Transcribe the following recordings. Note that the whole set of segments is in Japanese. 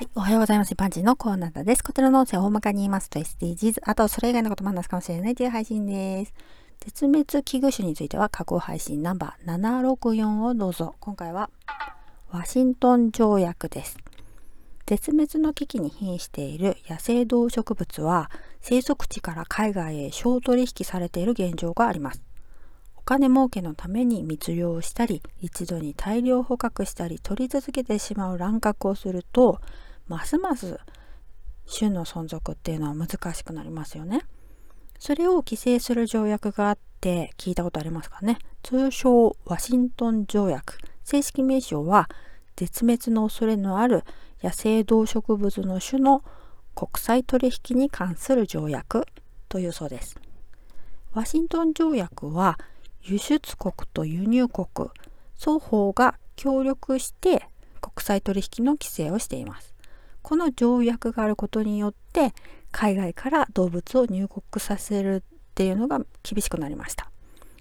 はい、おはようございます。一般人のコーナーです。こちらの音声を大まかに言いますと SDGs、あとそれ以外のことも話すかもしれないという配信です。絶滅危惧種については過去配信ナンバー764をどうぞ。今回はワシントン条約です。絶滅の危機に瀕している野生動植物は生息地から海外へ小取引されている現状があります。お金儲けのために密漁したり一度に大量捕獲したり取り続けてしまう乱獲をするとますます種の存続っていうのは難しくなりますよね。それを規制する条約があって聞いたことありますかね。通称ワシントン条約。正式名称は絶滅の恐れのある野生動植物の種の国際取引に関する条約というそうです。ワシントン条約は輸出国と輸入国双方が協力して国際取引の規制をしています。この条約があることによって海外から動物を入国させるっていうのが厳しくなりました。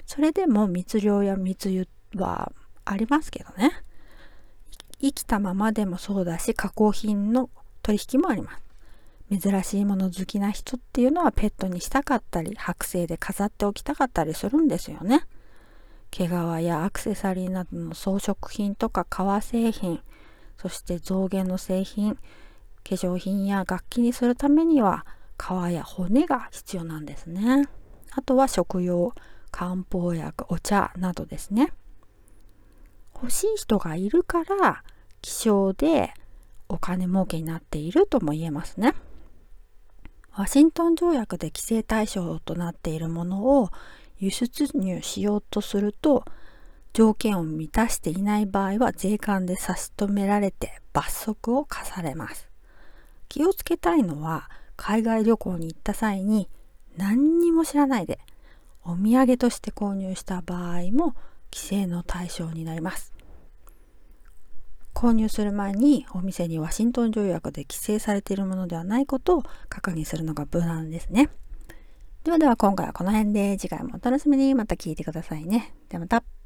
それでも密漁や密輸はありますけどね。生きたままでもそうだし加工品の取引もあります。珍しいもの好きな人っていうのはペットにしたかったり剥製で飾っておきたかったりするんですよね。毛皮やアクセサリーなどの装飾品とか革製品そして象牙の製品化粧品や楽器にするためには皮や骨が必要なんですね。あとは食用、漢方薬、お茶などですね。欲しい人がいるから希少でお金儲けになっているとも言えますね。ワシントン条約で規制対象となっているものを輸出入しようとすると条件を満たしていない場合は税関で差し止められて罰則を課されます。気をつけたいのは海外旅行に行った際に何にも知らないでお土産として購入した場合も規制の対象になります。購入する前にお店にワシントン条約で規制されているものではないことを確認するのが無難ですね。ではでは今回はこの辺で次回もお楽しみにまた聞いてくださいね。ではまた。